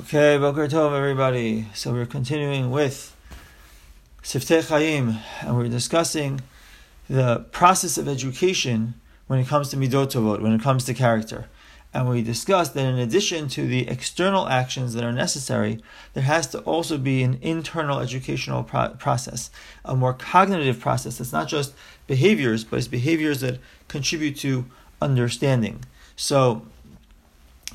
Okay, Boker Tov, everybody. So we're continuing with Siftei Chaim, and we're discussing the process of education when it comes to Midot Tovot, when it comes to character. And we discussed that in addition to the external actions that are necessary, there has to also be an internal educational pro- process, a more cognitive process that's not just behaviors, but it's behaviors that contribute to understanding. So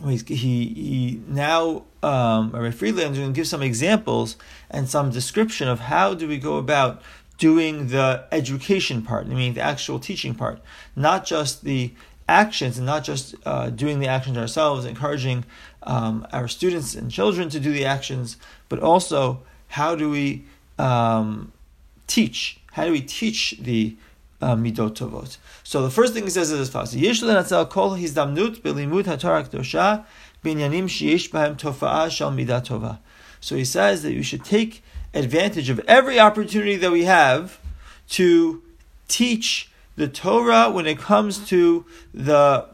he, he now um, Rabbi Friedlander is going to give some examples and some description of how do we go about doing the education part, I mean the actual teaching part, not just the actions and not just uh, doing the actions ourselves, encouraging um, our students and children to do the actions, but also how do we um, teach? How do we teach the Uh, midot tovot? So the first thing he says is as follows: Yesh kol hizdamnut belimud haTorah kedosha binyanim sheyesh bahem tofa'a shal midat tova. So he says that you should take advantage of every opportunity that we have to teach the Torah when it comes to the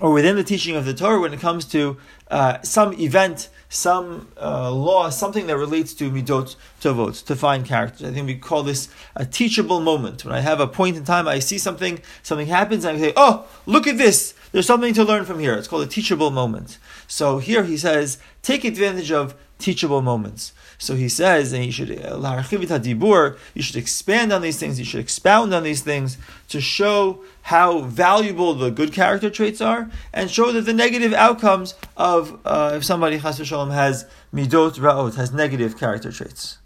or within the teaching of the Torah when it comes to uh, some event, some uh, law, something that relates to midot tovot, to find character. I think we call this a teachable moment. When I have a point in time, I see something, something happens, and I say, "Oh, look at this! There's something to learn from here." It's called a teachable moment. So here he says, take advantage of teachable moments. So he says, and you should dibur, you should expand on these things, you should expound on these things to show how valuable the good character traits are, and show that the negative outcomes of uh, if somebody chas v'shalom has midot ra'ot, has negative character traits.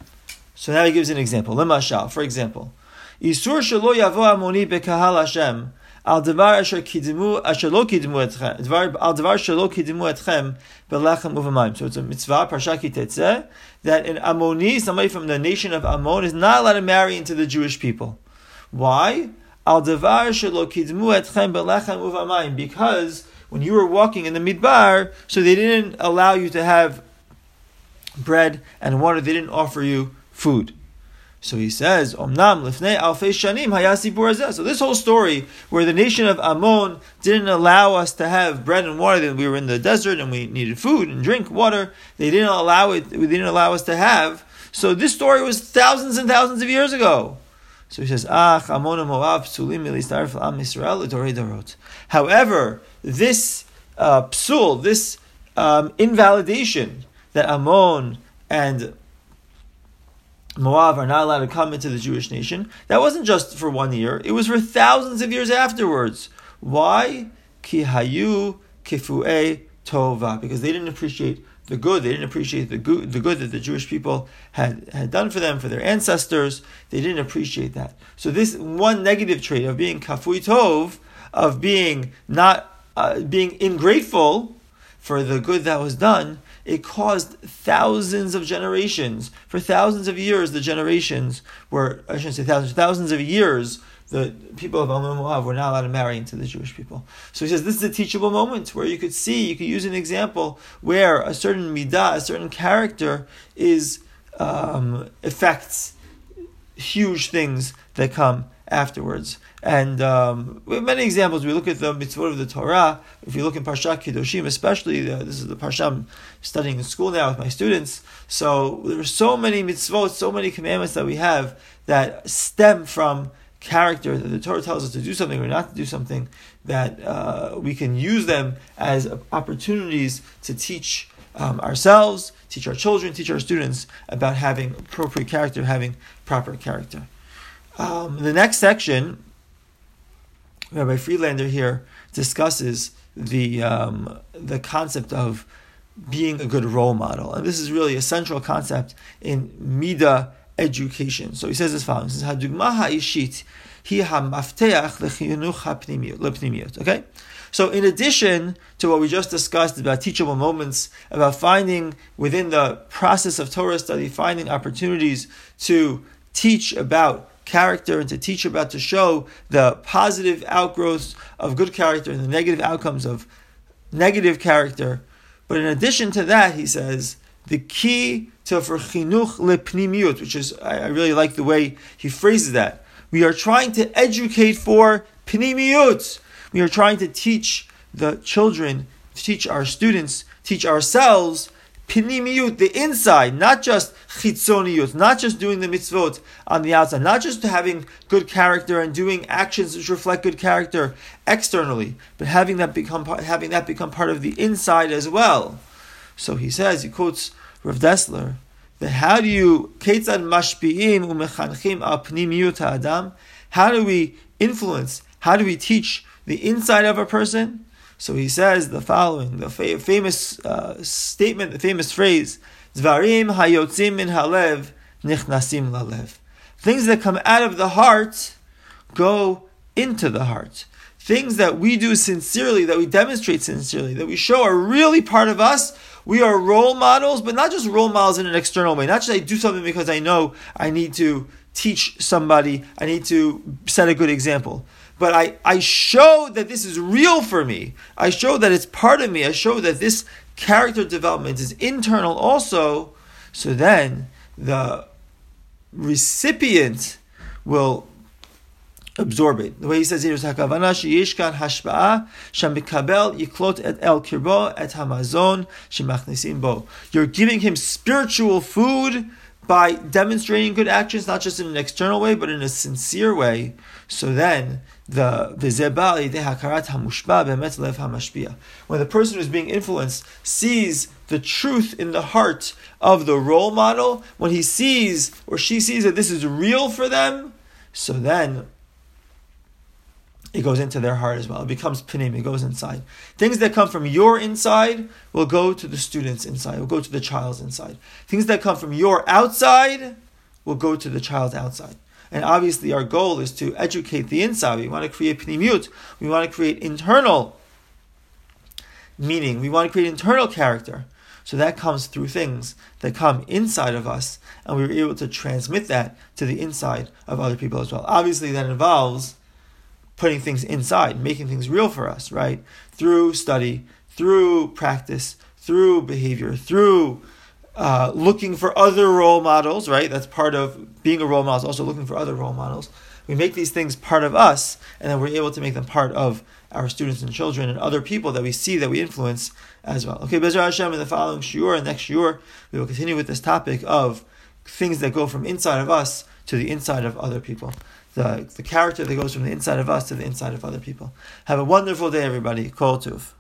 So now he gives an example. Lemashal, for example, isur shelo yavo amoni bekahal Hashem al devar asher kidimu asher lo kidimu etchem al devar shelo kidimu etchem belechem uvamayim. So it's a mitzvah parsha kitetzeh that an Ammoni, somebody from the nation of Ammon, is not allowed to marry into the Jewish people. Why? Al devar shelo etchem belechem uvamayim. Because when you were walking in the midbar, so they didn't allow you to have bread and water. They didn't offer you food. So he says, Omnam lifnei alfei shanim hayasi So this whole story, where the nation of Ammon didn't allow us to have bread and water, that we were in the desert and we needed food and drink, water, they didn't allow it, they didn't allow us to have. So this story was thousands and thousands of years ago. So he says, Ah, Ammon Moab psulim am Israel However, this uh, psul, this um, invalidation that Ammon and Moab are not allowed to come into the Jewish nation. That wasn't just for one year, it was for thousands of years afterwards. Why? Ki hayu kifu'e tova. Because they didn't appreciate the good, they didn't appreciate the good, the good that the Jewish people had, had done for them, for their ancestors. They didn't appreciate that. So this one negative trait of being kafui tov, of being not, uh, being ingrateful for the good that was done, it caused thousands of generations. For thousands of years, the generations were, I shouldn't say thousands, thousands of years, the people of Ammon Moab were not allowed to marry into the Jewish people. So he says this is a teachable moment where you could see, you could use an example where a certain midah, a certain character is um, affects huge things that come afterwards. And um, we have many examples. We look at the mitzvot of the Torah. If you look in Parshat Kedoshim, especially, uh, this is the Parsha I'm studying in school now with my students. So there are so many mitzvot, so many commandments that we have that stem from character, that the Torah tells us to do something or not to do something, that uh, we can use them as opportunities to teach um, ourselves, teach our children, teach our students about having appropriate character, having proper character. Um, the next section Rabbi Friedlander here discusses the um, the concept of being a good role model, and this is really a central concept in Mida education. So he says as follows: "This hadugma ha'ishit hi hamafteach lepnimiyot." Okay. So, in addition to what we just discussed about teachable moments, about finding within the process of Torah study, finding opportunities to teach about character and to teach about to show the positive outgrowths of good character and the negative outcomes of negative character. But in addition to that, he says the key to for chinuch lepnimiut, which is I really like the way he phrases that. We are trying to educate for pnimiut. We are trying to teach the children teach our students, teach ourselves pinimiyut, the inside, not just chitzoniyut, not just doing the mitzvot on the outside, not just having good character and doing actions which reflect good character externally, but having that become having that become part of the inside as well. So he says, he quotes Rav Dessler, that how do you ketzad mashpiim umechanchim al pnimiyut adam? How do we influence? How do we teach the inside of a person? So he says the following, the famous uh, statement, the famous phrase, Zvarim hayotzim min halev nichnasim lalev. Things that come out of the heart go into the heart. Things that we do sincerely, that we demonstrate sincerely, that we show are really part of us. We are role models, but not just role models in an external way. Not just I do something because I know I need to teach somebody, I need to set a good example but I, I show that this is real for me. I show that it's part of me. I show that this character development is internal also. So then the recipient will absorb it. The way he says here is hakavana sheyishkan hashpa'a shamikabel yiklot et el kirbo et hamazon shemachnisim bo. You're giving him spiritual food by demonstrating good actions, not just in an external way, but in a sincere way. So then the when the person who's being influenced sees the truth in the heart of the role model, when he sees or she sees that this is real for them, so then it goes into their heart as well. It becomes pinim, it goes inside. Things that come from your inside will go to the student's inside, will go to the child's inside. Things that come from your outside will go to the child's outside. And obviously, our goal is to educate the inside. We want to create pnimiyut. We want to create internal meaning. We want to create internal character. So that comes through things that come inside of us, and we're able to transmit that to the inside of other people as well. Obviously, that involves putting things inside, making things real for us, right? Through study, through practice, through behavior, through uh, looking for other role models, right? That's part of being a role model, is also looking for other role models. We make these things part of us, and then we're able to make them part of our students and children and other people that we see that we influence as well. Okay, Bezer Hashem, in the following shiur and next shiur, we will continue with this topic of things that go from inside of us to the inside of other people. The, the character that goes from the inside of us to the inside of other people. Have a wonderful day, everybody. Kol Tuv.